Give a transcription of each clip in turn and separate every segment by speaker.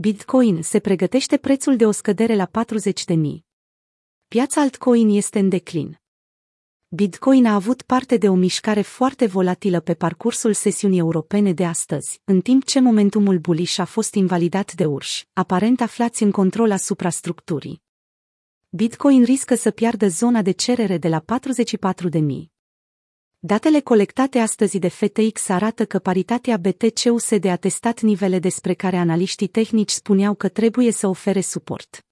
Speaker 1: Bitcoin se pregătește prețul de o scădere la 40 de mii. Piața altcoin este în declin. Bitcoin a avut parte de o mișcare foarte volatilă pe parcursul sesiunii europene de astăzi, în timp ce momentumul bullish a fost invalidat de urși, aparent aflați în control asupra structurii. Bitcoin riscă să piardă zona de cerere de la 44.000. Datele colectate astăzi de FTX arată că paritatea BTC-USD a testat nivele despre care analiștii tehnici spuneau că trebuie să ofere suport.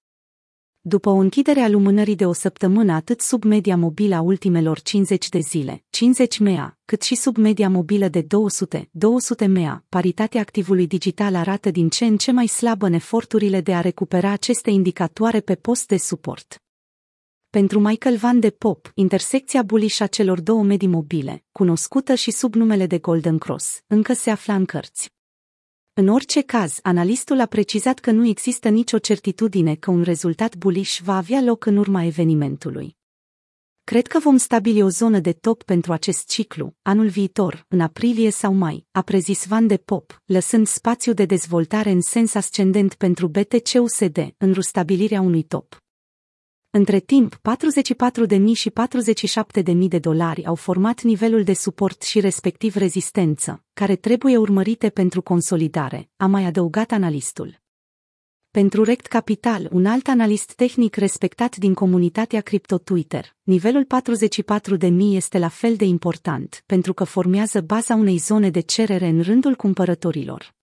Speaker 1: După o închidere a lumânării de o săptămână atât sub media mobilă a ultimelor 50 de zile, 50 MEA, cât și sub media mobilă de 200, 200 MEA, paritatea activului digital arată din ce în ce mai slabă în eforturile de a recupera aceste indicatoare pe post de suport. Pentru Michael Van de Pop, intersecția bullish a celor două medii mobile, cunoscută și sub numele de Golden Cross, încă se afla în cărți. În orice caz, analistul a precizat că nu există nicio certitudine că un rezultat bullish va avea loc în urma evenimentului. Cred că vom stabili o zonă de top pentru acest ciclu, anul viitor, în aprilie sau mai, a prezis Van de Pop, lăsând spațiu de dezvoltare în sens ascendent pentru BTC-USD, în rustabilirea unui top. Între timp, 44.000 și 47.000 de dolari au format nivelul de suport și respectiv rezistență, care trebuie urmărite pentru consolidare, a mai adăugat analistul. Pentru Rect Capital, un alt analist tehnic respectat din comunitatea cripto Twitter, nivelul 44.000 este la fel de important, pentru că formează baza unei zone de cerere în rândul cumpărătorilor.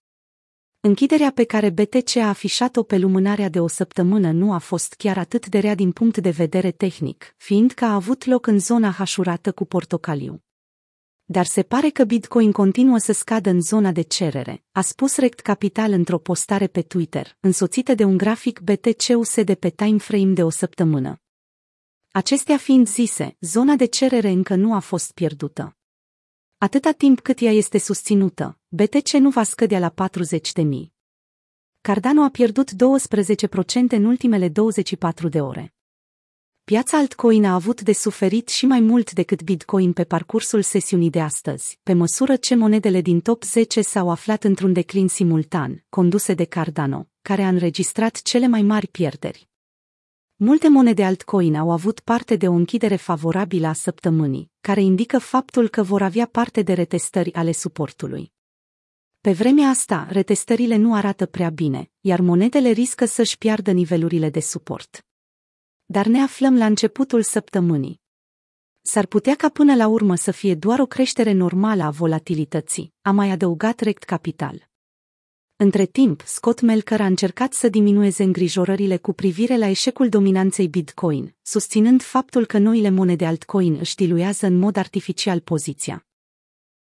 Speaker 1: Închiderea pe care BTC a afișat-o pe lumânarea de o săptămână nu a fost chiar atât de rea din punct de vedere tehnic, fiindcă a avut loc în zona hașurată cu portocaliu. Dar se pare că Bitcoin continuă să scadă în zona de cerere, a spus Rect Capital într-o postare pe Twitter, însoțită de un grafic BTC-USD pe timeframe de o săptămână. Acestea fiind zise, zona de cerere încă nu a fost pierdută. Atâta timp cât ea este susținută, BTC nu va scădea la 40 de mii. Cardano a pierdut 12% în ultimele 24 de ore. Piața altcoin a avut de suferit și mai mult decât Bitcoin pe parcursul sesiunii de astăzi, pe măsură ce monedele din top 10 s-au aflat într-un declin simultan, conduse de Cardano, care a înregistrat cele mai mari pierderi. Multe monede altcoin au avut parte de o închidere favorabilă a săptămânii, care indică faptul că vor avea parte de retestări ale suportului. Pe vremea asta, retestările nu arată prea bine, iar monedele riscă să-și piardă nivelurile de suport. Dar ne aflăm la începutul săptămânii. S-ar putea ca până la urmă să fie doar o creștere normală a volatilității, a mai adăugat Rect Capital. Între timp, Scott Melker a încercat să diminueze îngrijorările cu privire la eșecul dominanței Bitcoin, susținând faptul că noile monede altcoin își diluează în mod artificial poziția.